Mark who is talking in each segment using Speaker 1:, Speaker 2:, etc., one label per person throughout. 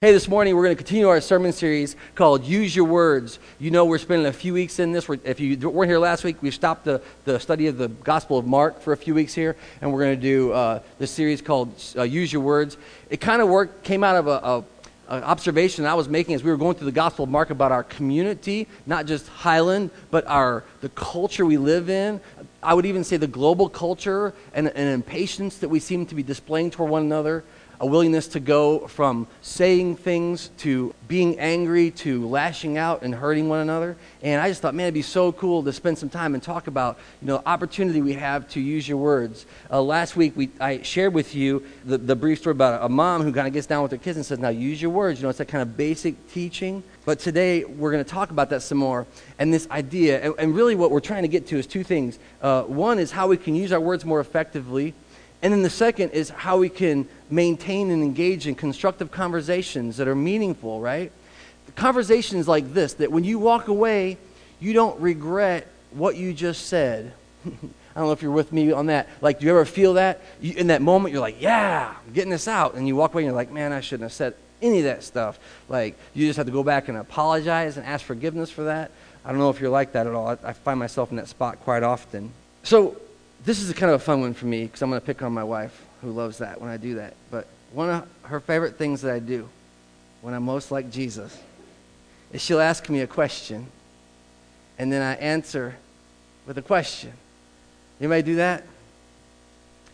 Speaker 1: Hey, this morning we're going to continue our sermon series called Use Your Words. You know, we're spending a few weeks in this. We're, if you weren't here last week, we stopped the, the study of the Gospel of Mark for a few weeks here, and we're going to do uh, this series called uh, Use Your Words. It kind of worked, came out of a, a an observation I was making as we were going through the Gospel of Mark about our community, not just Highland, but our the culture we live in. I would even say the global culture and an impatience that we seem to be displaying toward one another a willingness to go from saying things to being angry to lashing out and hurting one another. And I just thought, man, it'd be so cool to spend some time and talk about, you know, opportunity we have to use your words. Uh, last week, we, I shared with you the, the brief story about a mom who kind of gets down with her kids and says, now use your words. You know, it's that kind of basic teaching. But today, we're going to talk about that some more. And this idea, and, and really what we're trying to get to is two things. Uh, one is how we can use our words more effectively and then the second is how we can maintain and engage in constructive conversations that are meaningful, right? Conversations like this, that when you walk away, you don't regret what you just said. I don't know if you're with me on that. Like, do you ever feel that? You, in that moment, you're like, yeah, I'm getting this out. And you walk away and you're like, man, I shouldn't have said any of that stuff. Like, you just have to go back and apologize and ask forgiveness for that. I don't know if you're like that at all. I, I find myself in that spot quite often. So, this is a kind of a fun one for me because I'm going to pick on my wife who loves that when I do that. But one of her favorite things that I do when I'm most like Jesus is she'll ask me a question and then I answer with a question. Anybody do that?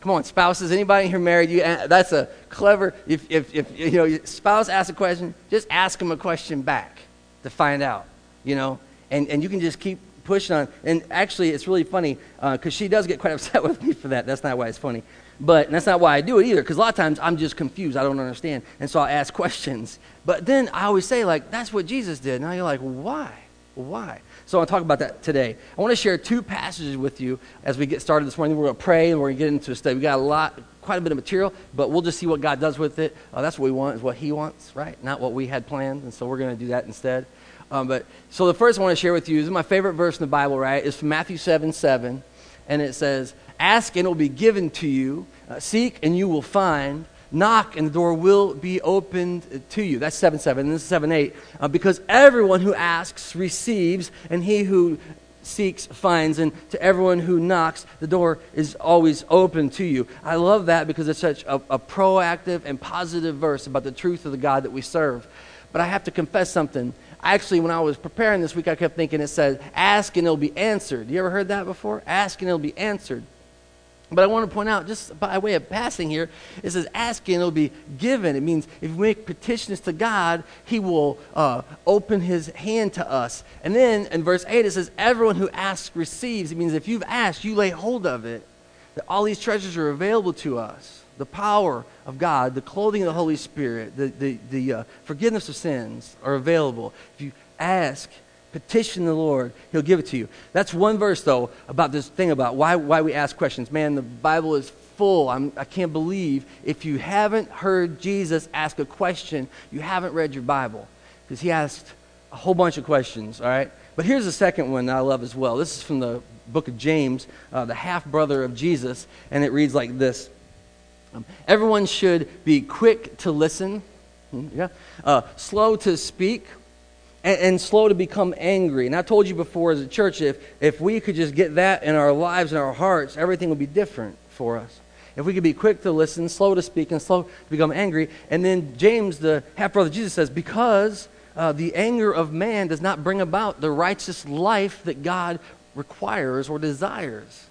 Speaker 1: Come on, spouses. Anybody here married? You, that's a clever. If, if, if you know your spouse asks a question, just ask them a question back to find out. You know, and and you can just keep pushing on. And actually, it's really funny because uh, she does get quite upset with me for that. That's not why it's funny. But that's not why I do it either, because a lot of times I'm just confused. I don't understand. And so I ask questions. But then I always say, like, that's what Jesus did. Now you're like, why? Why? So I want to talk about that today. I want to share two passages with you as we get started this morning. We're going to pray and we're going to get into a study. we got a lot, quite a bit of material, but we'll just see what God does with it. Uh, that's what we want, is what He wants, right? Not what we had planned. And so we're going to do that instead. Um, but so the first I want to share with you is my favorite verse in the Bible, right? Is from Matthew 7 7. And it says, Ask and it will be given to you. Uh, seek and you will find. Knock and the door will be opened to you. That's 7 7. And this is 7 8. Uh, because everyone who asks receives, and he who seeks finds, and to everyone who knocks, the door is always open to you. I love that because it's such a, a proactive and positive verse about the truth of the God that we serve. But I have to confess something. Actually, when I was preparing this week, I kept thinking it says, ask and it'll be answered. You ever heard that before? Ask and it'll be answered. But I want to point out, just by way of passing here, it says, ask and it'll be given. It means if we make petitions to God, He will uh, open His hand to us. And then in verse 8, it says, everyone who asks receives. It means if you've asked, you lay hold of it. That all these treasures are available to us the power of God, the clothing of the Holy Spirit, the, the, the uh, forgiveness of sins are available. If you ask, petition the Lord, He'll give it to you. That's one verse, though, about this thing about why, why we ask questions. Man, the Bible is full. I'm, I can't believe if you haven't heard Jesus ask a question, you haven't read your Bible. Because He asked a whole bunch of questions, all right? But here's the second one that I love as well. This is from the book of James, uh, the half brother of Jesus, and it reads like this um, everyone should be quick to listen, hmm, yeah, uh, slow to speak, and, and, slow to become angry. And I told you before as a church, if, if we could just get that in our lives and our hearts, everything would be different for us. If we could be quick to listen, slow to speak, and slow to become angry. And then James, the half brother Jesus, says, Because uh, the anger of man does not bring about the righteous life that God requires or desires.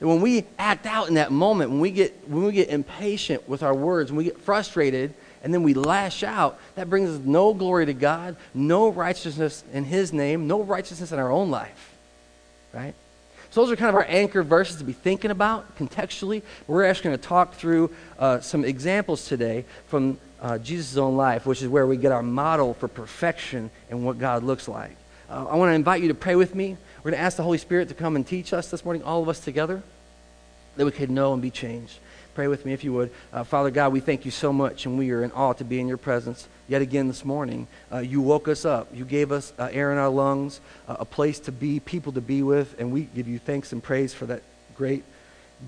Speaker 1: And when we act out in that moment, when we get, when we get impatient with our words, when we get frustrated, and then we lash out, that brings us no glory to God, no righteousness in His name, no righteousness in our own life. Right? So, those are kind of our anchor verses to be thinking about contextually. We're actually going to talk through uh, some examples today from uh, Jesus' own life, which is where we get our model for perfection and what God looks like. Uh, I want to invite you to pray with me. We're going to ask the Holy Spirit to come and teach us this morning, all of us together, that we could know and be changed. Pray with me if you would. Uh, Father God, we thank you so much, and we are in awe to be in your presence yet again this morning. Uh, you woke us up. You gave us uh, air in our lungs, uh, a place to be, people to be with, and we give you thanks and praise for that great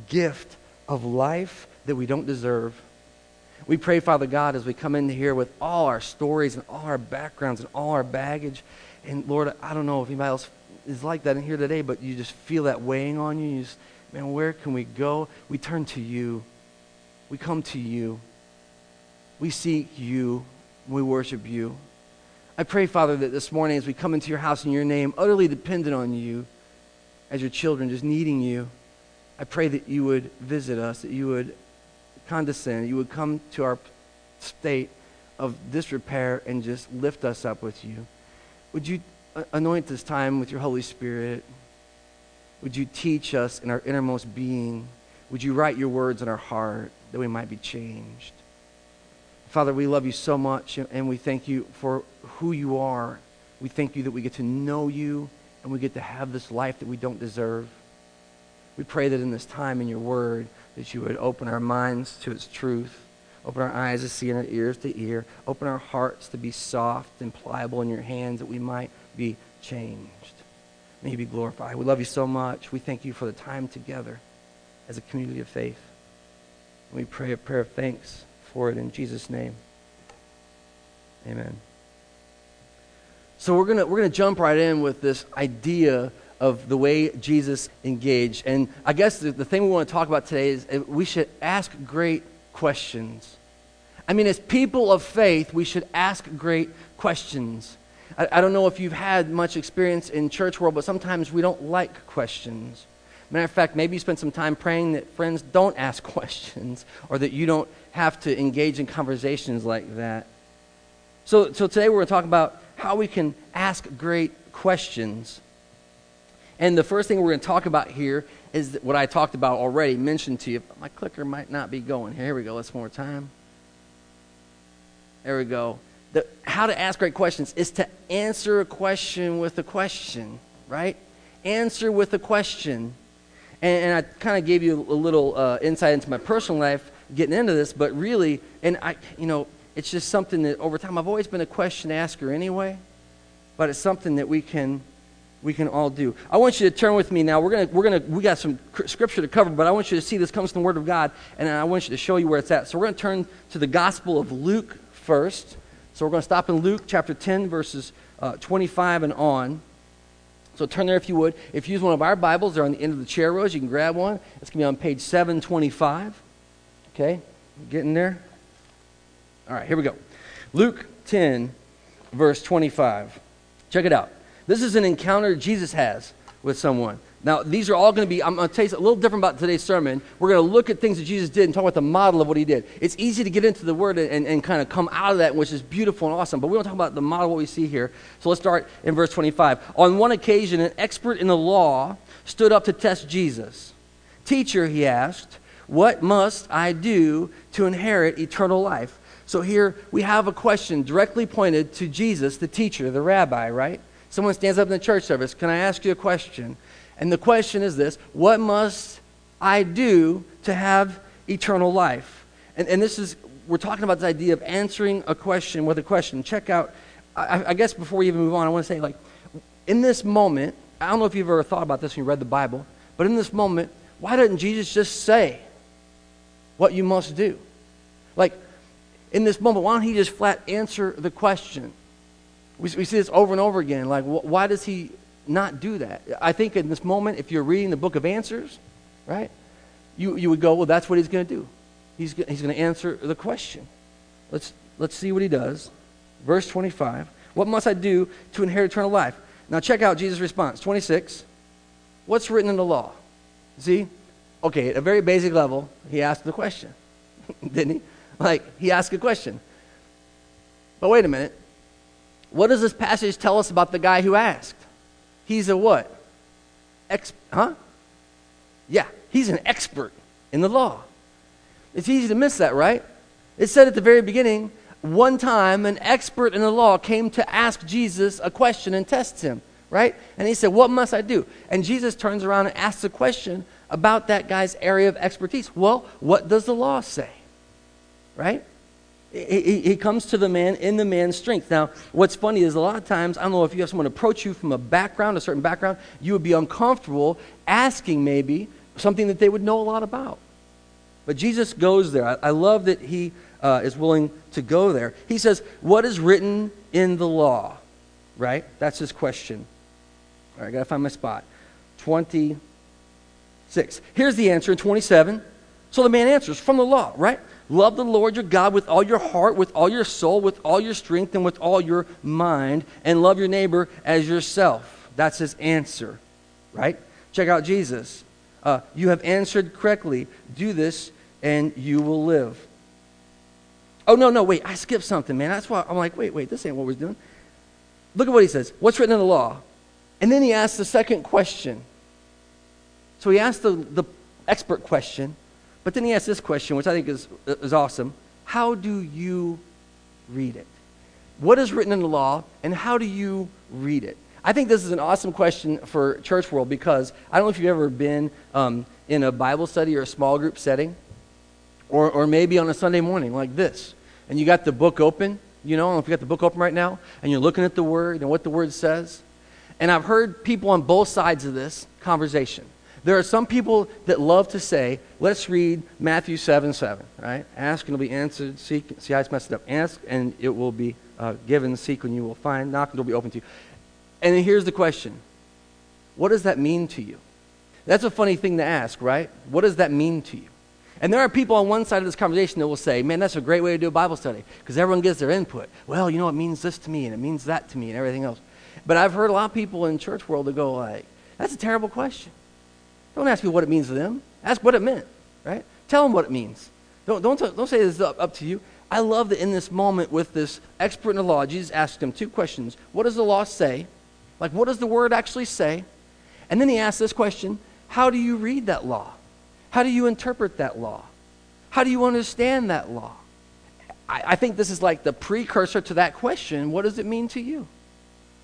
Speaker 1: gift of life that we don't deserve. We pray, Father God, as we come in here with all our stories and all our backgrounds and all our baggage. And Lord, I don't know if anybody else is like that in here today, but you just feel that weighing on you. You just, man, where can we go? We turn to you. We come to you. We seek you. We worship you. I pray, Father, that this morning as we come into your house in your name, utterly dependent on you, as your children, just needing you, I pray that you would visit us, that you would condescend, you would come to our state of disrepair and just lift us up with you. Would you anoint this time with your Holy Spirit? Would you teach us in our innermost being? Would you write your words in our heart that we might be changed? Father, we love you so much and we thank you for who you are. We thank you that we get to know you and we get to have this life that we don't deserve. We pray that in this time in your word that you would open our minds to its truth, open our eyes to see and our ears to hear, open our hearts to be soft and pliable in your hands that we might be changed. May you be glorified. We love you so much. We thank you for the time together as a community of faith. we pray a prayer of thanks for it in Jesus' name. Amen. So we're gonna we're gonna jump right in with this idea of the way Jesus engaged, and I guess the, the thing we want to talk about today is we should ask great questions. I mean, as people of faith, we should ask great questions. I, I don't know if you've had much experience in church world, but sometimes we don't like questions. Matter of fact, maybe you spend some time praying that friends don't ask questions or that you don't have to engage in conversations like that. So, so today we're going to talk about how we can ask great questions. And the first thing we're going to talk about here is what I talked about already, mentioned to you. My clicker might not be going. Here we go. Let's more time. There we go. The, how to ask great questions is to answer a question with a question, right? Answer with a question. And, and I kind of gave you a little uh, insight into my personal life getting into this, but really, and I, you know, it's just something that over time I've always been a question asker anyway, but it's something that we can we can all do. I want you to turn with me now. We're gonna we're gonna we got some scripture to cover, but I want you to see this comes from the Word of God, and I want you to show you where it's at. So we're gonna turn to the Gospel of Luke first. So we're gonna stop in Luke chapter 10, verses uh, 25 and on. So turn there if you would. If you use one of our Bibles, they're on the end of the chair rows. You can grab one. It's going to be on page 725. Okay, getting there? All right, here we go. Luke 10, verse 25. Check it out. This is an encounter Jesus has with someone. Now, these are all going to be, I'm going to tell you a little different about today's sermon. We're going to look at things that Jesus did and talk about the model of what he did. It's easy to get into the word and, and kind of come out of that, which is beautiful and awesome, but we want to talk about the model what we see here. So let's start in verse 25. On one occasion, an expert in the law stood up to test Jesus. Teacher, he asked, what must I do to inherit eternal life? So here we have a question directly pointed to Jesus, the teacher, the rabbi, right? Someone stands up in the church service. Can I ask you a question? And the question is this What must I do to have eternal life? And, and this is, we're talking about this idea of answering a question with a question. Check out, I, I guess before we even move on, I want to say, like, in this moment, I don't know if you've ever thought about this when you read the Bible, but in this moment, why doesn't Jesus just say what you must do? Like, in this moment, why don't he just flat answer the question? We, we see this over and over again. Like, wh- why does he not do that. I think in this moment, if you're reading the book of answers, right, you, you would go, well, that's what he's going to do. He's, he's going to answer the question. Let's, let's see what he does. Verse 25 What must I do to inherit eternal life? Now, check out Jesus' response. 26. What's written in the law? See? Okay, at a very basic level, he asked the question, didn't he? Like, he asked a question. But wait a minute. What does this passage tell us about the guy who asked? He's a what? Ex- huh? Yeah, he's an expert in the law. It's easy to miss that, right? It said at the very beginning, one time an expert in the law came to ask Jesus a question and test him, right? And he said, What must I do? And Jesus turns around and asks a question about that guy's area of expertise. Well, what does the law say? Right? He, he, comes to the man in the man's strength. Now, what's funny is a lot of times, I don't know if you have someone approach you from a background, a certain background, you would be uncomfortable asking maybe something that they would know a lot about. But Jesus goes there. I, I love that he uh, is willing to go there. He says, What is written in the law? Right? That's his question. All right, I got to find my spot. 26. Here's the answer in 27. So the man answers from the law, right? Love the Lord your God with all your heart, with all your soul, with all your strength, and with all your mind, and love your neighbor as yourself. That's his answer, right? Check out Jesus. Uh, you have answered correctly. Do this, and you will live. Oh, no, no, wait, I skipped something, man. That's why I'm like, wait, wait, this ain't what we're doing. Look at what he says. What's written in the law? And then he asks the second question. So he asked the, the expert question, but then he asks this question, which I think is, is awesome. How do you read it? What is written in the law, and how do you read it? I think this is an awesome question for church world because I don't know if you've ever been um, in a Bible study or a small group setting, or, or maybe on a Sunday morning like this, and you got the book open, you know, if you got the book open right now, and you're looking at the Word and what the Word says. And I've heard people on both sides of this conversation. There are some people that love to say, let's read Matthew 7 7, right? Ask and it'll be answered. Seek, see, I messed it up. Ask and it will be uh, given. Seek and you will find. Knock and it will be open to you. And then here's the question What does that mean to you? That's a funny thing to ask, right? What does that mean to you? And there are people on one side of this conversation that will say, man, that's a great way to do a Bible study because everyone gives their input. Well, you know, it means this to me and it means that to me and everything else. But I've heard a lot of people in church world that go like, that's a terrible question. Don't ask me what it means to them. Ask what it meant, right? Tell them what it means. Don't, don't, don't say this is up, up to you. I love that in this moment with this expert in the law, Jesus asked him two questions. What does the law say? Like, what does the word actually say? And then he asked this question How do you read that law? How do you interpret that law? How do you understand that law? I, I think this is like the precursor to that question what does it mean to you?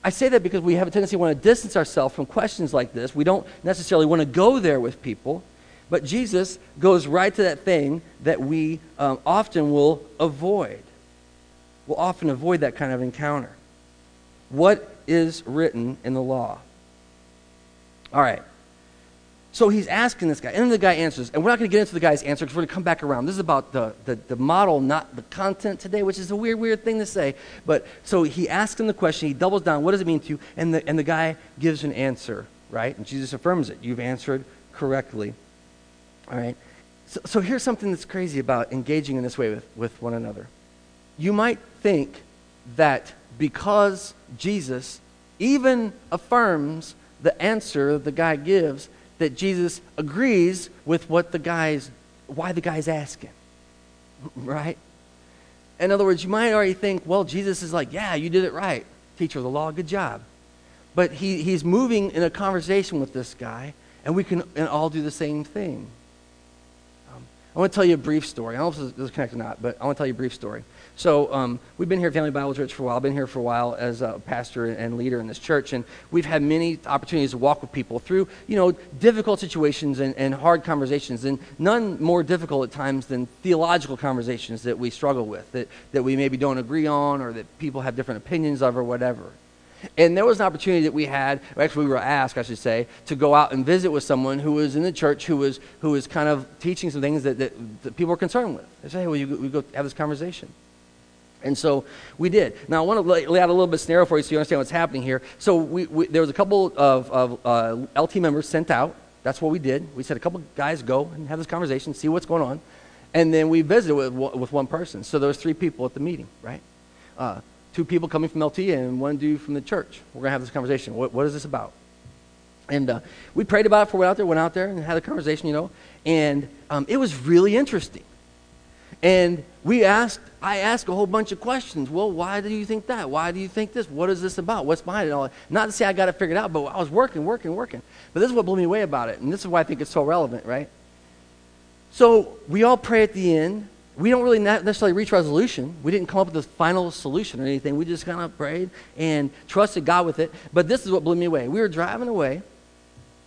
Speaker 1: I say that because we have a tendency to want to distance ourselves from questions like this. We don't necessarily want to go there with people. But Jesus goes right to that thing that we um, often will avoid. We'll often avoid that kind of encounter. What is written in the law? All right. So he's asking this guy, and then the guy answers. And we're not going to get into the guy's answer because we're going to come back around. This is about the, the, the, model, not the content today, which is a weird, weird thing to say. But so he asks him the question, he doubles down, what does it mean to you? And the, and the guy gives an answer, right? And Jesus affirms it. You've answered correctly. All right? So, so here's something that's crazy about engaging in this way with, with one another. You might think that because Jesus even affirms the answer that the guy gives, that Jesus agrees with what the guy's, why the guy's asking. Right? In other words, you might already think, well, Jesus is like, yeah, you did it right, teacher of the law, good job. But he, he's moving in a conversation with this guy, and we can and all do the same thing. Um, I want to tell you a brief story. I don't know if this is connected or not, but I want to tell you a brief story. So um, we've been here at Family Bible Church for a while. I've been here for a while as a pastor and leader in this church, and we've had many opportunities to walk with people through, you know, difficult situations and, and hard conversations, and none more difficult at times than theological conversations that we struggle with, that, that we maybe don't agree on, or that people have different opinions of, or whatever. And there was an opportunity that we had, actually we were asked, I should say, to go out and visit with someone who was in the church who was, who was kind of teaching some things that, that, that people were concerned with. They say, hey, well, you, we go have this conversation. And so we did. Now, I want to lay, lay, out a little bit scenario for you so you understand what's happening here. So we, we, there was a couple of, of uh, LT members sent out. That's what we did. We said a couple guys go and have this conversation, see what's going on. And then we visited with, with one person. So there was three people at the meeting, right? Uh, two people coming from LT and one dude from the church. We're going to have this conversation. What, what is this about? And uh, we prayed about it for we went out there, went out there and had a conversation, you know. And um, it was really interesting. And we asked, I ask a whole bunch of questions. Well, why do you think that? Why do you think this? What is this about? What's behind it? All Not to say I got it figured out, but I was working, working, working. But this is what blew me away about it. And this is why I think it's so relevant, right? So we all pray at the end. We don't really necessarily reach resolution. We didn't come up with the final solution or anything. We just kind of prayed and trusted God with it. But this is what blew me away. We were driving away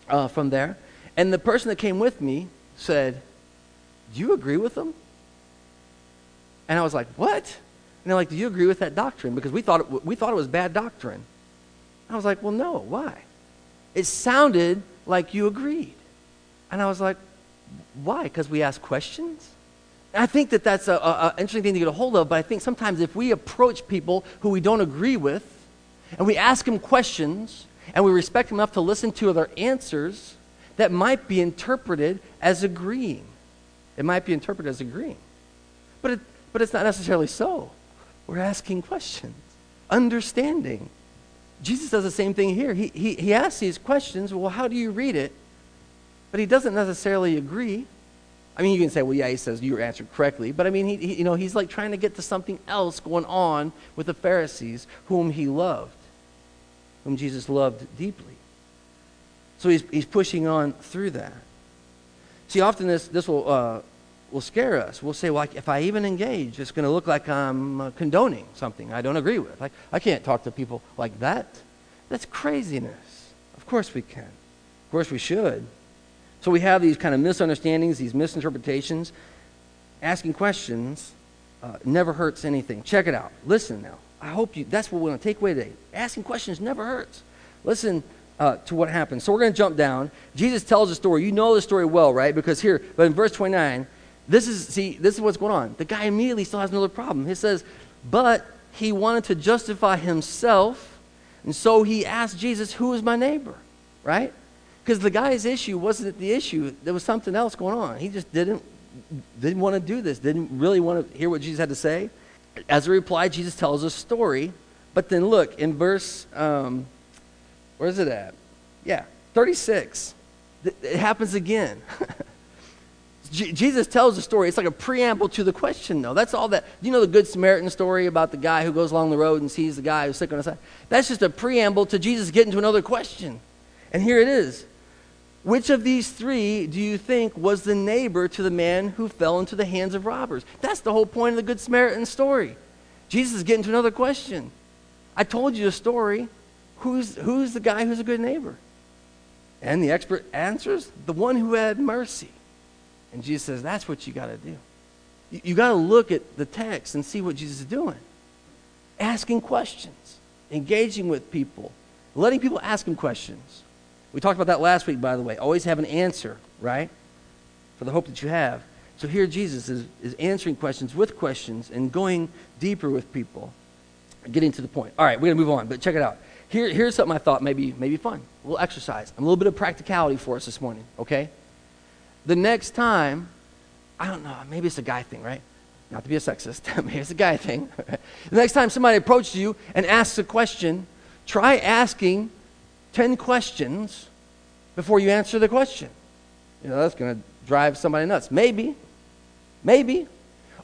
Speaker 1: uh, from there, and the person that came with me said, Do you agree with them? And I was like, what? And they're like, do you agree with that doctrine? Because we thought it, we thought it was bad doctrine. I was like, well, no. Why? It sounded like you agreed. And I was like, why? Because we ask questions? I think that that's an interesting thing to get a hold of, but I think sometimes if we approach people who we don't agree with and we ask them questions and we respect them enough to listen to their answers, that might be interpreted as agreeing. It might be interpreted as agreeing. But, it, but it's not necessarily so. We're asking questions, understanding. Jesus does the same thing here. He, he, he asks these questions well, how do you read it? But he doesn't necessarily agree. I mean, you can say, well, yeah, he says you answered correctly. But I mean, he, he, you know, he's like trying to get to something else going on with the Pharisees, whom he loved, whom Jesus loved deeply. So he's, he's pushing on through that. See, often this, this will, uh, will scare us. We'll say, well, if I even engage, it's going to look like I'm uh, condoning something I don't agree with. Like, I can't talk to people like that. That's craziness. Of course we can. Of course we should. So we have these kind of misunderstandings, these misinterpretations. Asking questions uh, never hurts anything. Check it out. Listen now. I hope you, that's what we're going to take away today. Asking questions never hurts. Listen uh, to what happens. So we're going to jump down. Jesus tells a story. You know the story well, right? Because here, but in verse 29, this is, see, this is what's going on. The guy immediately still has another problem. He says, but he wanted to justify himself, and so he asked Jesus, who is my neighbor? Right? Because the guy's issue wasn't the issue. There was something else going on. He just didn't, didn't want to do this, didn't really want to hear what Jesus had to say. As a reply, Jesus tells a story. But then look, in verse um, Where's it at? Yeah, 36. It happens again. Jesus tells the story. It's like a preamble to the question, though. That's all that. You know the Good Samaritan story about the guy who goes along the road and sees the guy who's sick on the side? That's just a preamble to Jesus getting to another question. And here it is. Which of these three do you think was the neighbor to the man who fell into the hands of robbers? That's the whole point of the Good Samaritan story. Jesus is getting to another question. I told you the story who's, who's the guy who's a good neighbor? And the expert answers, the one who had mercy. And Jesus says, that's what you got to do. You, you got to look at the text and see what Jesus is doing. Asking questions, engaging with people, letting people ask him questions. We talked about that last week, by the way. Always have an answer, right? For the hope that you have. So here Jesus is, is answering questions with questions and going deeper with people, getting to the point. All right, we're going to move on, but check it out. Here, here's something I thought maybe, maybe fun. A little exercise. A little bit of practicality for us this morning, okay? The next time, I don't know, maybe it's a guy thing, right? Not to be a sexist, maybe it's a guy thing. the next time somebody approaches you and asks a question, try asking 10 questions before you answer the question. You know, that's going to drive somebody nuts. Maybe. Maybe.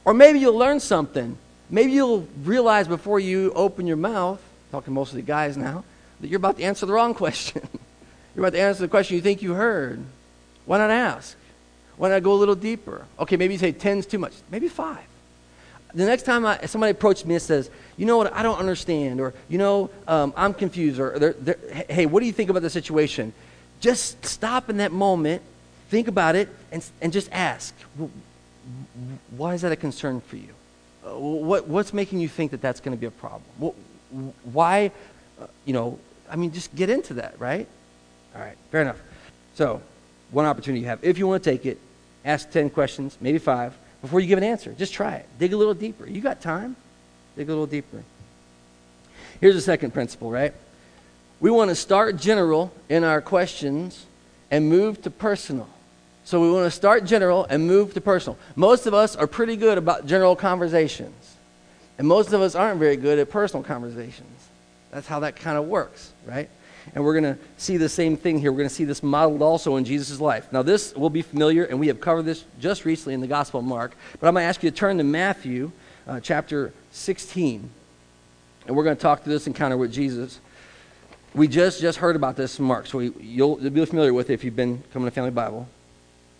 Speaker 1: Or maybe you'll learn something. Maybe you'll realize before you open your mouth talking mostly to guys now, that you're about to answer the wrong question. you're about to answer the question you think you heard. Why not ask? Why not go a little deeper? Okay, maybe you say 10's too much. Maybe five. The next time I, somebody approaches me and says, you know what, I don't understand, or, you know, um, I'm confused, or, they're, they're, hey, what do you think about the situation? Just stop in that moment, think about it, and, and just ask, why is that a concern for you? Uh, what, what's making you think that that's going to be a problem? What, why, uh, you know, I mean, just get into that, right? All right, fair enough. So, one opportunity you have. If you want to take it, ask 10 questions, maybe five, before you give an answer. Just try it. Dig a little deeper. You got time? Dig a little deeper. Here's the second principle, right? We want to start general in our questions and move to personal. So we want to start general and move to personal. Most of us are pretty good about general conversations. And most of us aren't very good at personal conversations. That's how that kind of works, right? And we're going to see the same thing here. We're going to see this modeled also in Jesus' life. Now, this will be familiar, and we have covered this just recently in the Gospel of Mark. But I'm going to ask you to turn to Matthew uh, chapter 16. And we're going to talk through this encounter with Jesus. We just, just heard about this in Mark, so we, you'll, you'll be familiar with it if you've been coming to Family Bible.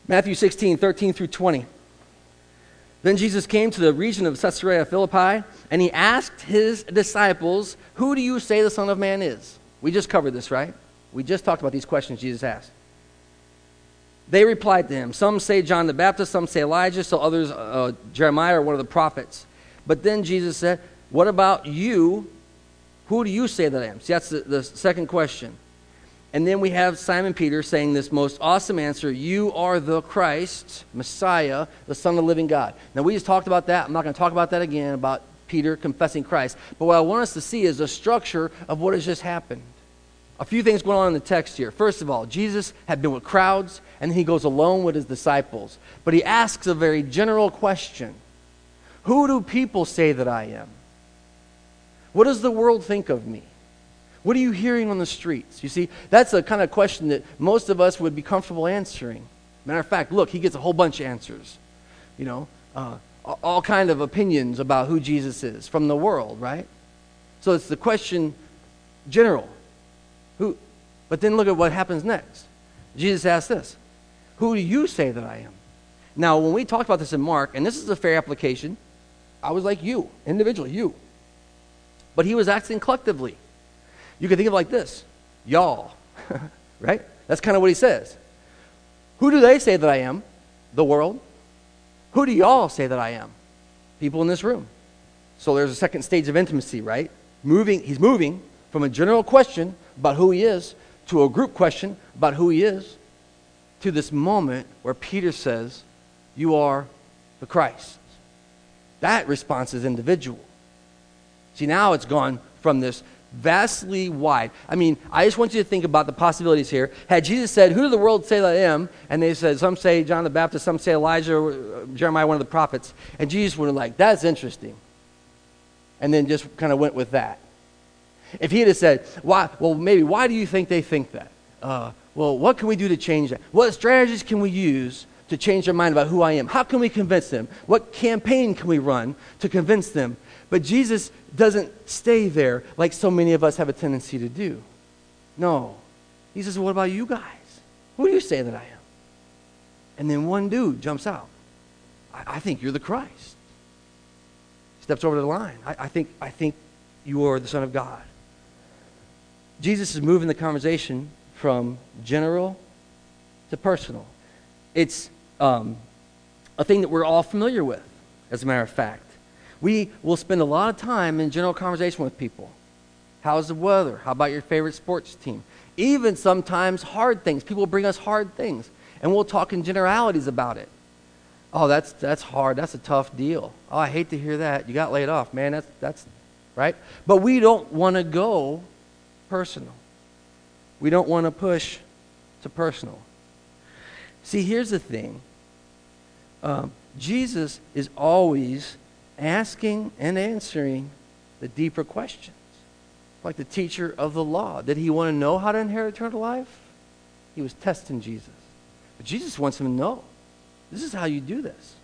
Speaker 1: Matthew 16, 13 through 20. Then Jesus came to the region of Caesarea Philippi, and he asked his disciples, Who do you say the Son of Man is? We just covered this, right? We just talked about these questions Jesus asked. They replied to him, Some say John the Baptist, some say Elijah, so others uh, Jeremiah or one of the prophets. But then Jesus said, What about you? Who do you say that I am? See, that's the, the second question. And then we have Simon Peter saying this most awesome answer You are the Christ, Messiah, the Son of the living God. Now, we just talked about that. I'm not going to talk about that again, about Peter confessing Christ. But what I want us to see is the structure of what has just happened. A few things going on in the text here. First of all, Jesus had been with crowds, and then he goes alone with his disciples. But he asks a very general question Who do people say that I am? What does the world think of me? What are you hearing on the streets? You see, that's a kind of question that most of us would be comfortable answering. Matter of fact, look, he gets a whole bunch of answers. You know, uh, all kind of opinions about who Jesus is from the world, right? So it's the question general. Who? But then look at what happens next. Jesus asks this Who do you say that I am? Now, when we talked about this in Mark, and this is a fair application, I was like you, individually, you. But he was acting collectively. You can think of it like this y'all, right? That's kind of what he says. Who do they say that I am? The world. Who do y'all say that I am? People in this room. So there's a second stage of intimacy, right? Moving, he's moving from a general question about who he is to a group question about who he is to this moment where Peter says, You are the Christ. That response is individual. See, now it's gone from this vastly wide. I mean, I just want you to think about the possibilities here. Had Jesus said, Who do the world say that I am? And they said, Some say John the Baptist, some say Elijah, uh, Jeremiah, one of the prophets. And Jesus would have like, That's interesting. And then just kind of went with that. If he had said, why, well, maybe, why do you think they think that? Uh, well, what can we do to change that? What strategies can we use to change their mind about who I am? How can we convince them? What campaign can we run to convince them? But Jesus doesn't stay there like so many of us have a tendency to do. No. He says, What about you guys? Who do you say that I am? And then one dude jumps out. I, I think you're the Christ. Steps over the line. I, I, think, I think you are the Son of God. Jesus is moving the conversation from general to personal. It's um, a thing that we're all familiar with, as a matter of fact. We will spend a lot of time in general conversation with people. How's the weather? How about your favorite sports team? Even sometimes hard things. People bring us hard things, and we'll talk in generalities about it. Oh, that's, that's hard. That's a tough deal. Oh, I hate to hear that. You got laid off, man. That's, that's right. But we don't want to go personal. We don't want to push to personal. See, here's the thing um, Jesus is always asking and answering the deeper questions. Like the teacher of the law. Did he want to know how to inherit eternal life? He was testing Jesus. But Jesus wants him to know this is how you do this.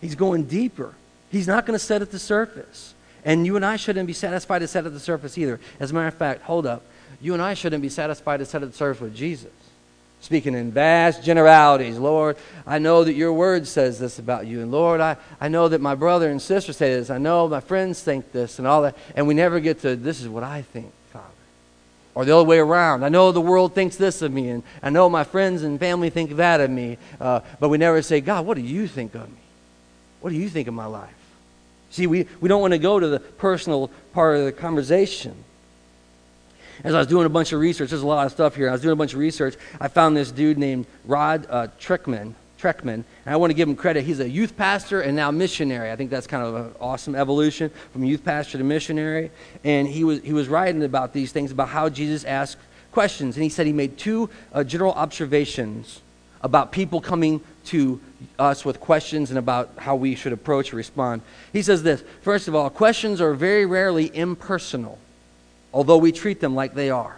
Speaker 1: He's going deeper. He's not going to set at the surface. And you and I shouldn't be satisfied to set at the surface either. As a matter of fact, hold up. You and I shouldn't be satisfied to set at the surface with Jesus speaking in vast generalities. Lord, I know that your word says this about you. And Lord, I, I know that my brother and sister say this. I know my friends think this and all that. And we never get to, this is what I think, Father. Or the other way around. I know the world thinks this of me. And I know my friends and family think that of me. Uh, but we never say, God, what do you think of me? What do you think of my life? See, we, we don't want to go to the personal part of the conversation as I was doing a bunch of research, there's a lot of stuff here. I was doing a bunch of research. I found this dude named Rod uh, Treckman. Treckman, and I want to give him credit. He's a youth pastor and now missionary. I think that's kind of an awesome evolution from youth pastor to missionary. And he was he was writing about these things about how Jesus asked questions, and he said he made two uh, general observations about people coming to us with questions and about how we should approach or respond. He says this: first of all, questions are very rarely impersonal although we treat them like they are.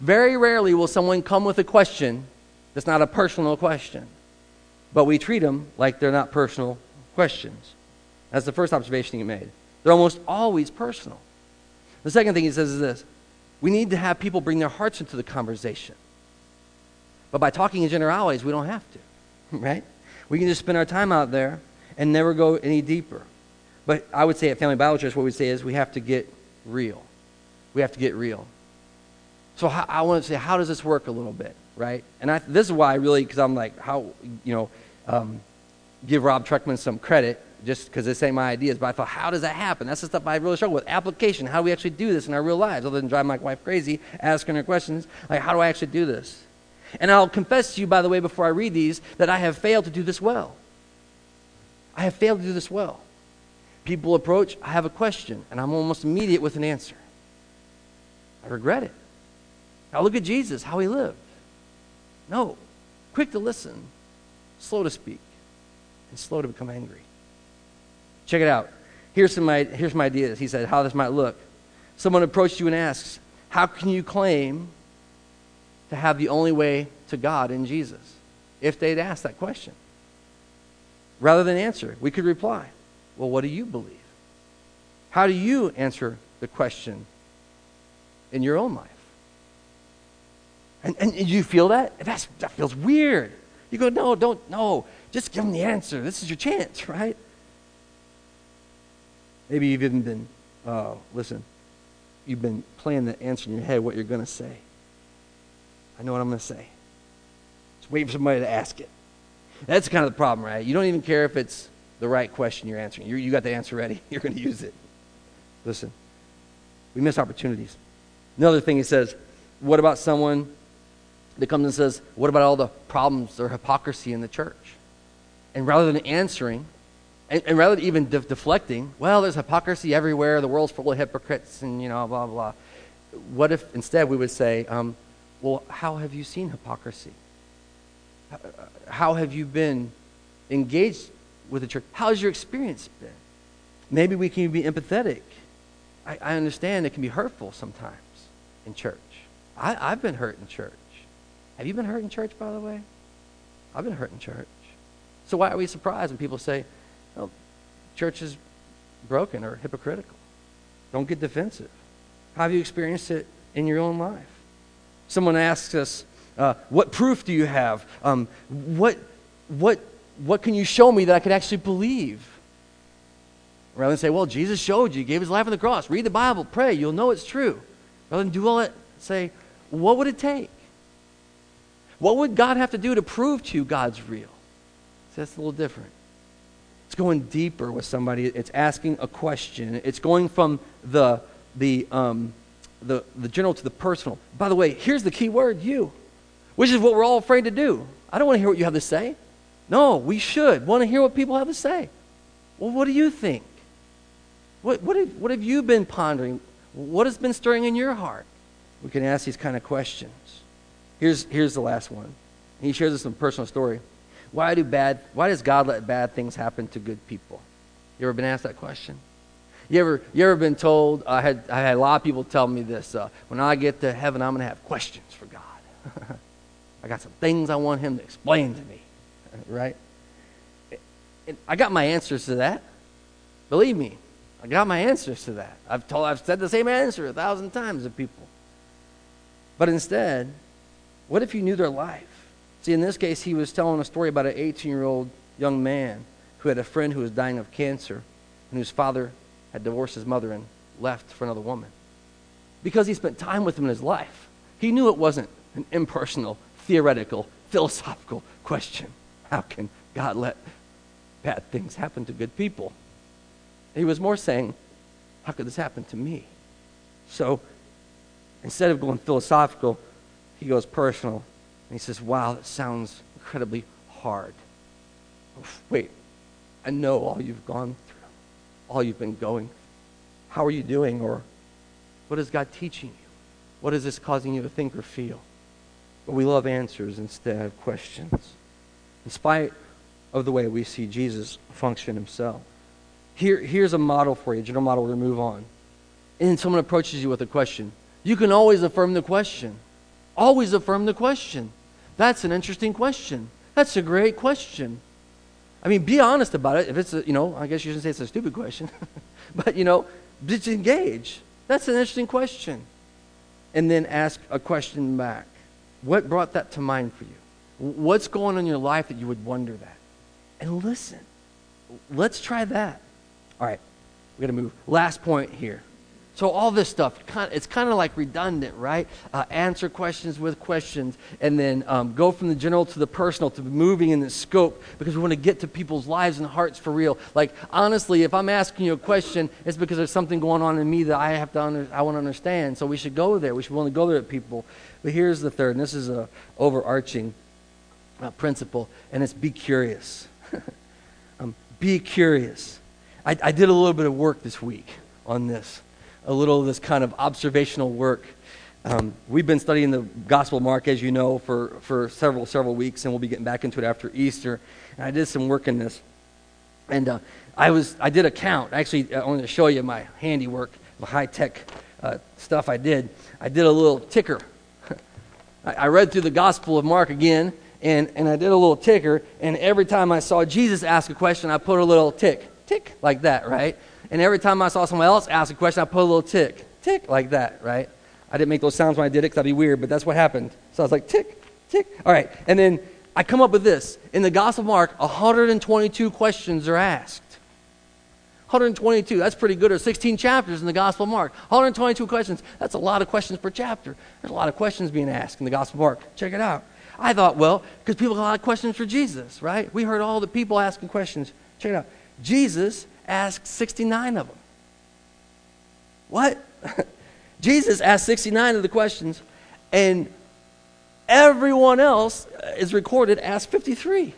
Speaker 1: Very rarely will someone come with a question that's not a personal question, but we treat them like they're not personal questions. That's the first observation he made. They're almost always personal. The second thing he says is this we need to have people bring their hearts into the conversation. But by talking in generalities, we don't have to, right? We can just spend our time out there and never go any deeper. But I would say at Family Bible Church, what we say is we have to get real we have to get real. So how, I want to say, how does this work a little bit, right? And I, this is why I really, because I'm like, how, you know, um, give Rob Truckman some credit. just because this ain't my ideas, but I thought, how does that happen? That's the stuff I really struggle with. Application. How do we actually do this in our real lives, other than drive my wife crazy, asking her questions? Like, how do I actually do this? And I'll confess to you, by the way, before I read these, that I have failed to do this well. I have failed to do this well. People approach, I have a question, and I'm almost immediate with an answer. I regret it. Now look at Jesus, how he lived. No, quick to listen, slow to speak, and slow to become angry. Check it out. Here's some, here's my ideas. He said, how this might look. Someone approaches you and asks, How can you claim to have the only way to God in Jesus? If they'd asked that question. Rather than answer, we could reply, Well, what do you believe? How do you answer the question in your own life? And, and you feel that? That's, that feels weird. You go, No, don't, no. Just give them the answer. This is your chance, right? Maybe you've even been, uh, listen, you've been playing the answer in your head, what you're going to say. I know what I'm going to say. Just wait for somebody to ask it. That's kind of the problem, right? You don't even care if it's the right question you're answering. you you got the answer ready. You're going to use it. Listen, we miss opportunities. Another thing he says, what about someone that comes and says, what about all the problems or hypocrisy in the church? And rather than answering, and, and rather than even de- deflecting, well, there's hypocrisy everywhere, the world's full of hypocrites, and, you know, blah, blah. What if instead we would say, um, well, how have you seen hypocrisy? How have you been engaged with the church? How's your experience been? Maybe we can be empathetic. I, I understand it can be hurtful sometimes in church. I, I've been hurt in church. Have you been hurt in church, by the way? I've been hurt in church. So why are we surprised when people say, well, church is broken or hypocritical? Don't get defensive. How have you experienced it in your own life? Someone asks us, uh, What proof do you have? Um, what, what, what can you show me that I could actually believe? Rather than say, Well, Jesus showed you, he gave his life on the cross. Read the Bible, pray, you'll know it's true. Rather than do all that, say, What would it take? What would God have to do to prove to you God's real? See, that's a little different. It's going deeper with somebody. It's asking a question. It's going from the, the, um, the, the general to the personal. By the way, here's the key word you, which is what we're all afraid to do. I don't want to hear what you have to say. No, we should want to hear what people have to say. Well, what do you think? What, what, have, what have you been pondering? What has been stirring in your heart? We can ask these kind of questions. Here's, here's the last one. He shares us some personal story. Why, do bad, why does God let bad things happen to good people? You ever been asked that question? You ever, you ever been told, I had, I had a lot of people tell me this, uh, when I get to heaven, I'm going to have questions for God. I got some things I want him to explain to me, right? And I got my answers to that. Believe me, I got my answers to that. I've, told, I've said the same answer a thousand times to people. But instead, what if you knew their life? See, in this case, he was telling a story about an 18 year old young man who had a friend who was dying of cancer and whose father had divorced his mother and left for another woman. Because he spent time with him in his life, he knew it wasn't an impersonal, theoretical, philosophical question. How can God let bad things happen to good people? He was more saying, How could this happen to me? So instead of going philosophical, he goes personal. And he says, Wow, that sounds incredibly hard. Wait, I know all you've gone through, all you've been going. through. How are you doing? Or what is God teaching you? What is this causing you to think or feel? But we love answers instead of questions. In spite of the way we see Jesus function himself. Here, here's a model for you, general model we're going to move on. And then someone approaches you with a question. You can always affirm the question. Always affirm the question. That's an interesting question. That's a great question. I mean, be honest about it. If it's a, you know, I guess you shouldn't say it's a stupid question, but, you know, just engage. That's an interesting question. And then ask a question back. What brought that to mind for you? What's going on in your life that you would wonder that? And listen. Let's try that. All right, we're to move. Last point here. So all this stuff, it's kind of like redundant, right? Uh, answer questions with questions, and then um, go from the general to the personal, to moving in the scope, because we want to get to people's lives and hearts for real. Like honestly, if I'm asking you a question, it's because there's something going on in me that I have to under, I want to understand. So we should go there. We should want to go there at people. But here's the third, and this is a overarching uh, principle, and it's be curious. um, be curious. I, I did a little bit of work this week on this a little of this kind of observational work. Um, we've been studying the Gospel of Mark, as you know, for, for several, several weeks, and we'll be getting back into it after Easter. And I did some work in this. And uh, I, was, I did a count. Actually, I wanted to show you my handiwork, the high tech uh, stuff I did. I did a little ticker. I, I read through the Gospel of Mark again, and, and I did a little ticker. And every time I saw Jesus ask a question, I put a little tick, tick, like that, right? And every time I saw someone else ask a question, I put a little tick, tick, like that, right? I didn't make those sounds when I did it because that'd be weird, but that's what happened. So I was like, tick, tick. All right. And then I come up with this. In the Gospel of Mark, 122 questions are asked. 122, that's pretty good. There's 16 chapters in the Gospel of Mark. 122 questions. That's a lot of questions per chapter. There's a lot of questions being asked in the Gospel of Mark. Check it out. I thought, well, because people got a lot of questions for Jesus, right? We heard all the people asking questions. Check it out. Jesus asked 69 of them. What? Jesus asked 69 of the questions, and everyone else uh, is recorded asked 53.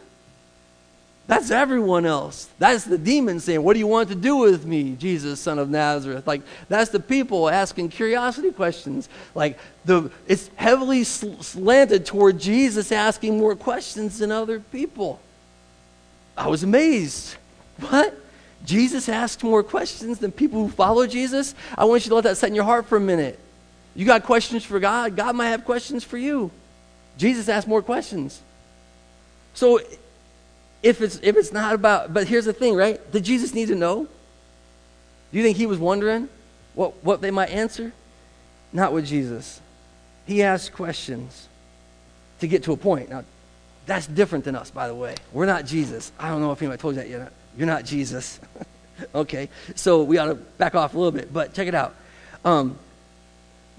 Speaker 1: That's everyone else. That's the demon saying, What do you want to do with me, Jesus, son of Nazareth? Like, that's the people asking curiosity questions. Like, the, it's heavily slanted toward Jesus asking more questions than other people. I was amazed. What? Jesus asked more questions than people who follow Jesus. I want you to let that set in your heart for a minute. You got questions for God, God might have questions for you. Jesus asked more questions. So if it's if it's not about but here's the thing, right? Did Jesus need to know? Do you think he was wondering what, what they might answer? Not with Jesus. He asked questions to get to a point. Now, that's different than us, by the way. We're not Jesus. I don't know if anybody told you that yet. You're not Jesus. okay, so we ought to back off a little bit, but check it out. Um,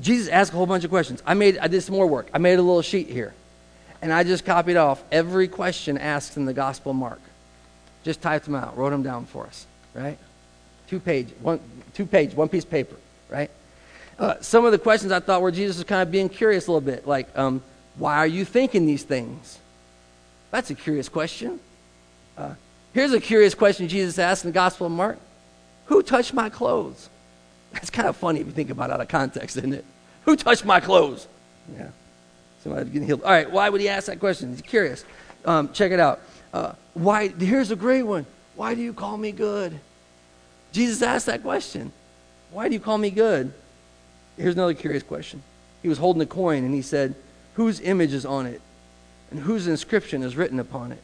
Speaker 1: Jesus asked a whole bunch of questions. I made, I did some more work. I made a little sheet here, and I just copied off every question asked in the Gospel Mark. Just typed them out, wrote them down for us, right? Two page, one, two page, one piece of paper, right? Uh, some of the questions I thought were Jesus was kind of being curious a little bit, like, um, why are you thinking these things? That's a curious question. Uh, Here's a curious question Jesus asked in the Gospel of Mark Who touched my clothes? That's kind of funny if you think about it out of context, isn't it? Who touched my clothes? Yeah. Somebody's getting healed. All right, why would he ask that question? He's curious. Um, check it out. Uh, why? Here's a great one. Why do you call me good? Jesus asked that question. Why do you call me good? Here's another curious question. He was holding a coin and he said, Whose image is on it? And whose inscription is written upon it?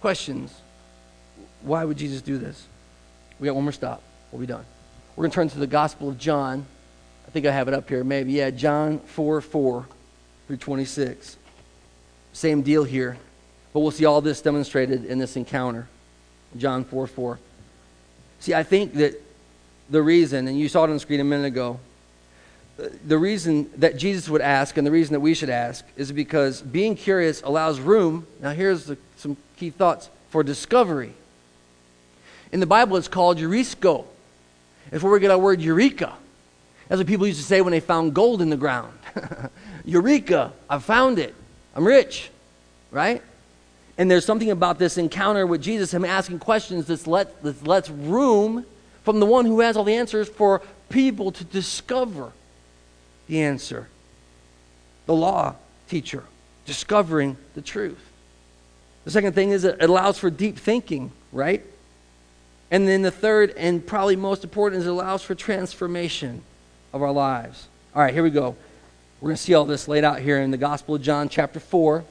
Speaker 1: Questions why would Jesus do this? We got one more stop. We'll be done. We're going to turn to the Gospel of John. I think I have it up here, maybe. Yeah, John 4 4 through 26. Same deal here. But we'll see all this demonstrated in this encounter. John 4 4. See, I think that the reason, and you saw it on the screen a minute ago, the reason that Jesus would ask and the reason that we should ask is because being curious allows room. Now, here's the, some key thoughts for discovery. In the Bible, it's called eurisco. It's where we get our word eureka. That's what people used to say when they found gold in the ground. eureka, I found it. I'm rich, right? And there's something about this encounter with Jesus, him asking questions that let, that lets room from the one who has all the answers for people to discover the answer. The law teacher, discovering the truth. The second thing is it allows for deep thinking, right? And then the third, and probably most important, is it allows for transformation of our lives. All right, here we go. We're going to see all this laid out here in the Gospel of John, chapter 4,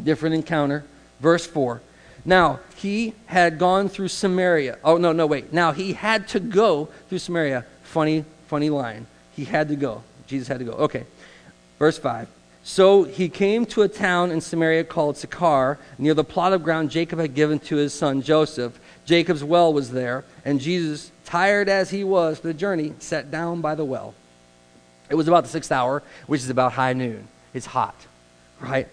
Speaker 1: different encounter, verse 4. Now, he had gone through Samaria. Oh, no, no, wait. Now, he had to go through Samaria. Funny, funny line. He had to go. Jesus had to go. Okay. Verse 5. So he came to a town in Samaria called Sychar, near the plot of ground Jacob had given to his son Joseph. Jacob's well was there, and Jesus, tired as he was for the journey, sat down by the well. It was about the sixth hour, which is about high noon. It's hot, right?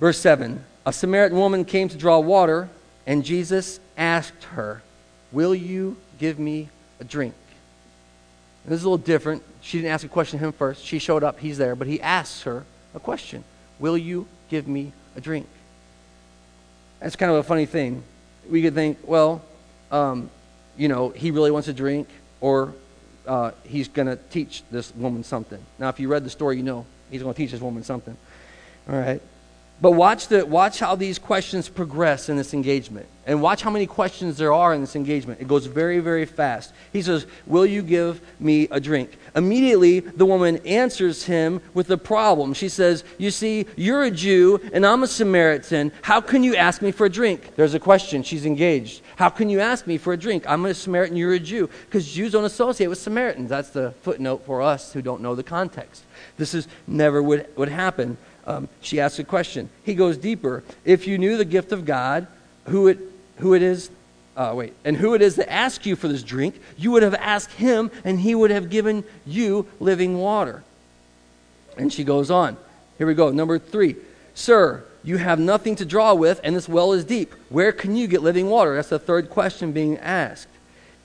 Speaker 1: Verse 7 A Samaritan woman came to draw water, and Jesus asked her, Will you give me a drink? And this is a little different. She didn't ask a question to him first. She showed up, he's there, but he asks her a question Will you give me a drink? That's kind of a funny thing. We could think, well, um, you know, he really wants a drink, or uh, he's going to teach this woman something. Now, if you read the story, you know he's going to teach this woman something. All right? But watch, the, watch how these questions progress in this engagement. And watch how many questions there are in this engagement. It goes very, very fast. He says, Will you give me a drink? Immediately, the woman answers him with a problem. She says, You see, you're a Jew and I'm a Samaritan. How can you ask me for a drink? There's a question. She's engaged. How can you ask me for a drink? I'm a Samaritan, you're a Jew. Because Jews don't associate with Samaritans. That's the footnote for us who don't know the context. This is never would, would happen um, she asks a question. He goes deeper. If you knew the gift of God, who it, who it is, uh, wait, and who it is that asked you for this drink, you would have asked him, and he would have given you living water. And she goes on. Here we go. Number three. Sir, you have nothing to draw with, and this well is deep. Where can you get living water? That's the third question being asked.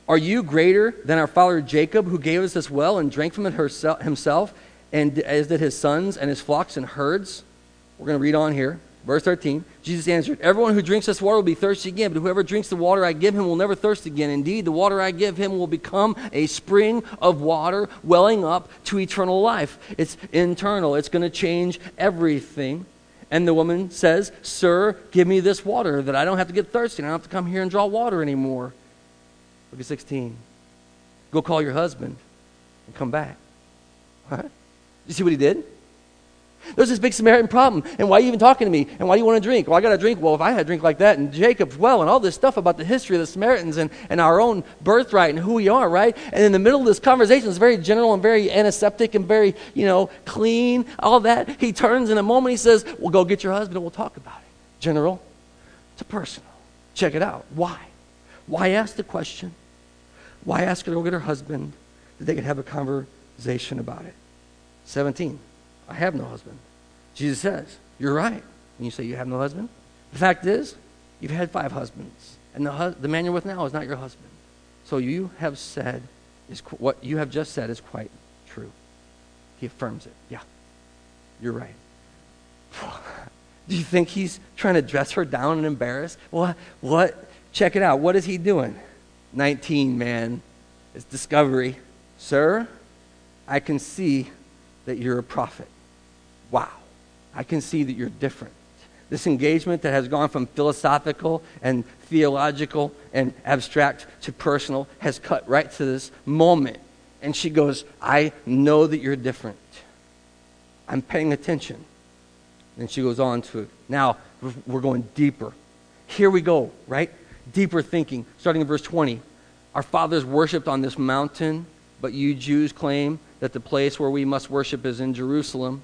Speaker 1: Are you greater than our father Jacob, who gave us this well and drank from it herself, himself, and as did his sons and his flocks and herds. We're going to read on here. Verse 13 Jesus answered, Everyone who drinks this water will be thirsty again, but whoever drinks the water I give him will never thirst again. Indeed, the water I give him will become a spring of water welling up to eternal life. It's internal, it's going to change everything. And the woman says, Sir, give me this water that I don't have to get thirsty. I don't have to come here and draw water anymore. Look at 16. Go call your husband and come back. What? You see what he did? There's this big Samaritan problem. And why are you even talking to me? And why do you want to drink? Well, I got to drink. Well, if I had a drink like that, and Jacob's well, and all this stuff about the history of the Samaritans and, and our own birthright and who we are, right? And in the middle of this conversation, it's very general and very antiseptic and very, you know, clean, all that. He turns in a moment, he says, Well, go get your husband and we'll talk about it. General to personal. Check it out. Why? Why ask the question? Why ask her to go get her husband that they could have a conversation about it? 17. I have no husband. Jesus says, You're right. When you say you have no husband, the fact is, you've had five husbands, and the, the man you're with now is not your husband. So you have said, is qu- what you have just said is quite true. He affirms it. Yeah, you're right. Do you think he's trying to dress her down and embarrass? What? What? Check it out. What is he doing? 19, man. It's discovery. Sir, I can see that you're a prophet. Wow. I can see that you're different. This engagement that has gone from philosophical and theological and abstract to personal has cut right to this moment. And she goes, I know that you're different. I'm paying attention. And she goes on to, now we're going deeper. Here we go, right? Deeper thinking, starting in verse 20. Our fathers worshiped on this mountain, but you Jews claim that the place where we must worship is in Jerusalem.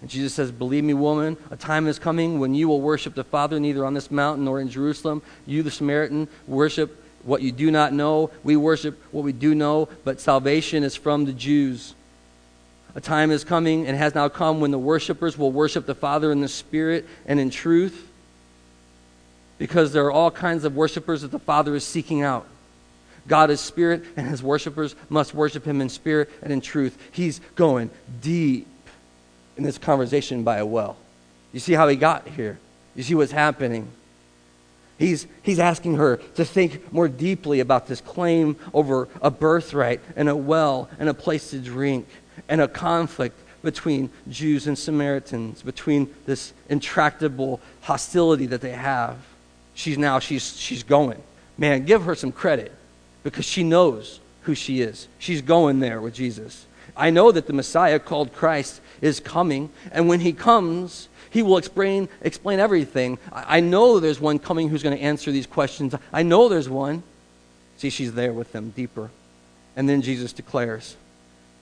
Speaker 1: And Jesus says, Believe me, woman, a time is coming when you will worship the Father neither on this mountain nor in Jerusalem. You, the Samaritan, worship what you do not know. We worship what we do know, but salvation is from the Jews. A time is coming and has now come when the worshipers will worship the Father in the Spirit and in truth, because there are all kinds of worshipers that the Father is seeking out. God is spirit, and his worshipers must worship him in spirit and in truth. He's going deep in this conversation by a well. You see how he got here? You see what's happening? He's, he's asking her to think more deeply about this claim over a birthright and a well and a place to drink and a conflict between Jews and Samaritans, between this intractable hostility that they have. She's now, she's, she's going. Man, give her some credit because she knows who she is. She's going there with Jesus. I know that the Messiah called Christ is coming, and when he comes, he will explain, explain everything. I, I know there's one coming who's going to answer these questions. I know there's one. See, she's there with them deeper. And then Jesus declares,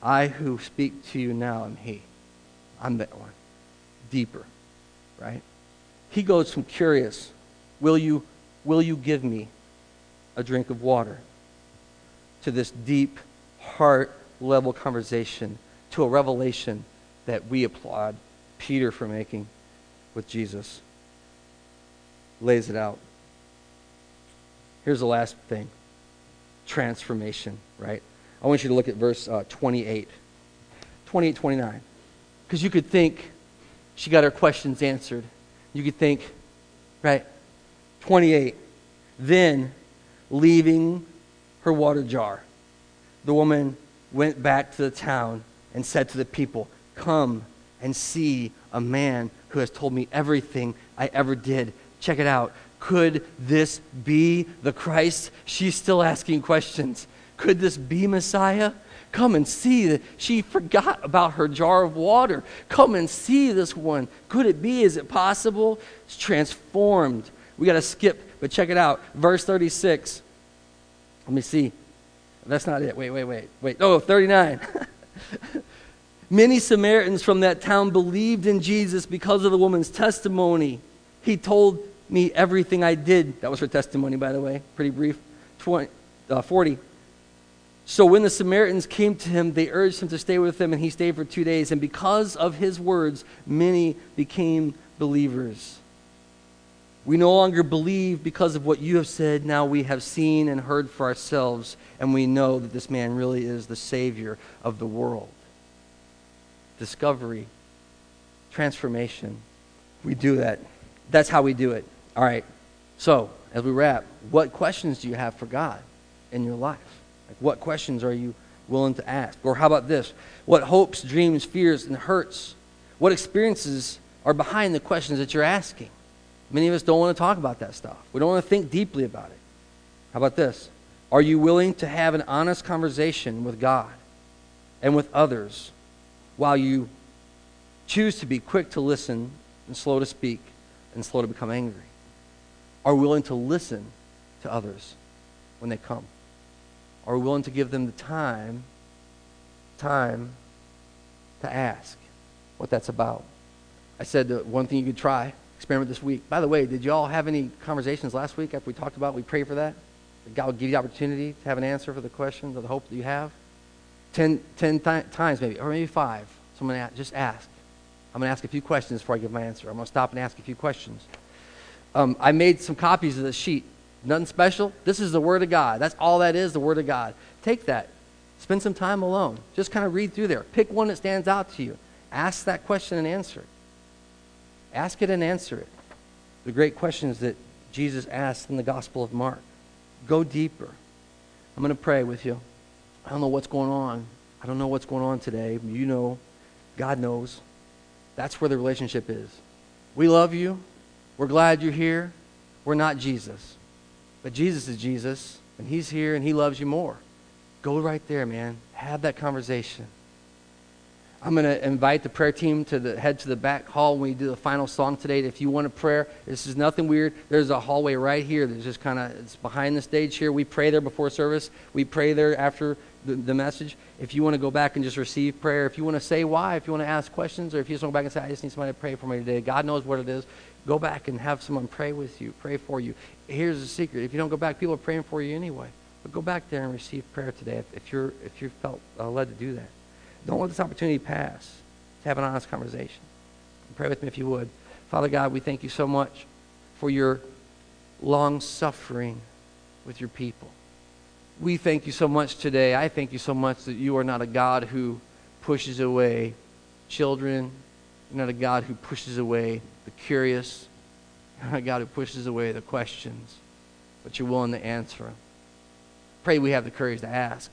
Speaker 1: I who speak to you now am he. I'm that one. Deeper, right? He goes from curious, will you Will you give me a drink of water? To this deep, heart level conversation, to a revelation that we applaud Peter for making with Jesus. Lays it out. Here's the last thing transformation, right? I want you to look at verse uh, 28, 28, 29. Because you could think she got her questions answered. You could think, right? 28. Then, leaving her water jar, the woman went back to the town and said to the people, Come and see a man who has told me everything I ever did. Check it out. Could this be the Christ? She's still asking questions. Could this be Messiah? Come and see she forgot about her jar of water. Come and see this one. Could it be? Is it possible? It's transformed. We got to skip, but check it out. Verse 36. Let me see. That's not it. Wait, wait, wait. Wait. Oh, 39. Many Samaritans from that town believed in Jesus because of the woman's testimony. He told me everything I did. That was her testimony, by the way. Pretty brief. 20, uh, 40. So when the Samaritans came to him, they urged him to stay with them, and he stayed for two days. And because of his words, many became believers. We no longer believe because of what you have said. Now we have seen and heard for ourselves, and we know that this man really is the Savior of the world. Discovery, transformation. We do that. That's how we do it. All right. So, as we wrap, what questions do you have for God in your life? Like, what questions are you willing to ask? Or how about this? What hopes, dreams, fears, and hurts? What experiences are behind the questions that you're asking? Many of us don't want to talk about that stuff. We don't want to think deeply about it. How about this? Are you willing to have an honest conversation with God and with others while you choose to be quick to listen and slow to speak and slow to become angry? Are willing to listen to others when they come? Are willing to give them the time, time to ask what that's about? I said that one thing you could try, experiment this week. By the way, did you all have any conversations last week after we talked about? We pray for that? That God will give you the opportunity to have an answer for the questions or the hope that you have? Ten, ten th- times maybe, or maybe five. So I'm going to just ask. I'm going to ask a few questions before I give my answer. I'm going to stop and ask a few questions. Um, I made some copies of the sheet. Nothing special. This is the Word of God. That's all that is, the Word of God. Take that. Spend some time alone. Just kind of read through there. Pick one that stands out to you. Ask that question and answer. Ask it and answer it. The great questions that Jesus asked in the Gospel of Mark. Go deeper. I'm going to pray with you. I don't know what's going on. I don't know what's going on today. You know. God knows. That's where the relationship is. We love you. We're glad you're here. We're not Jesus. But Jesus is Jesus, and He's here, and He loves you more. Go right there, man. Have that conversation. I'm going to invite the prayer team to the head to the back hall when we do the final song today. If you want a prayer, this is nothing weird. There's a hallway right here. There's just kind of it's behind the stage here. We pray there before service. We pray there after the, the message. If you want to go back and just receive prayer, if you want to say why, if you want to ask questions, or if you just want to go back and say, I just need somebody to pray for me today. God knows what it is. Go back and have someone pray with you, pray for you. Here's the secret. If you don't go back, people are praying for you anyway. But go back there and receive prayer today if, if you're if you felt uh, led to do that. Don't let this opportunity pass to have an honest conversation. Pray with me if you would. Father God, we thank you so much for your long suffering with your people. We thank you so much today. I thank you so much that you are not a God who pushes away children. You're not a God who pushes away the curious. You're not a God who pushes away the questions, but you're willing to answer them. Pray we have the courage to ask.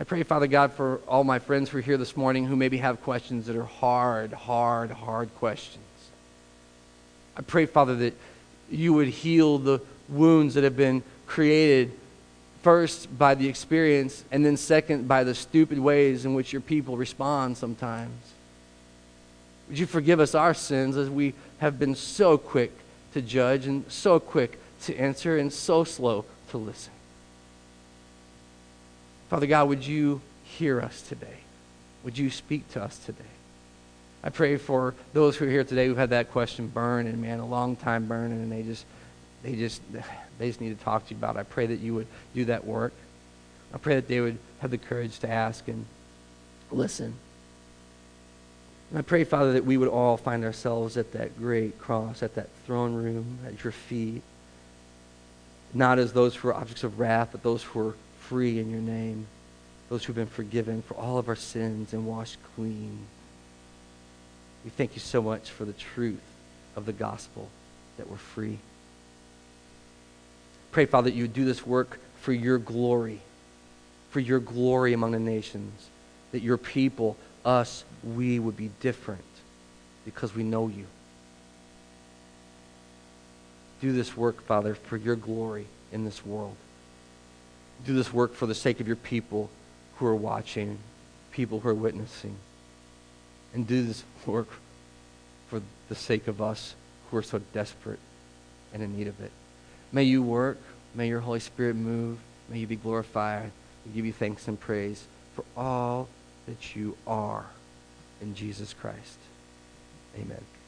Speaker 1: I pray, Father God, for all my friends who are here this morning who maybe have questions that are hard, hard, hard questions. I pray, Father, that you would heal the wounds that have been created first by the experience and then second by the stupid ways in which your people respond sometimes. Would you forgive us our sins as we have been so quick to judge and so quick to answer and so slow to listen? Father God, would you hear us today? Would you speak to us today? I pray for those who are here today who've had that question burn and man, a long time burning, and they just they just, they just need to talk to you about. It. I pray that you would do that work. I pray that they would have the courage to ask and listen. And I pray, Father, that we would all find ourselves at that great cross, at that throne room, at your feet, not as those who are objects of wrath, but those who are free in your name, those who've been forgiven for all of our sins and washed clean. We thank you so much for the truth of the gospel that we're free. Pray, Father, that you would do this work for your glory, for your glory among the nations, that your people, us, we would be different because we know you. Do this work, Father, for your glory in this world. Do this work for the sake of your people who are watching, people who are witnessing. And do this work for the sake of us who are so desperate and in need of it. May you work. May your Holy Spirit move. May you be glorified. We give you thanks and praise for all that you are in Jesus Christ. Amen.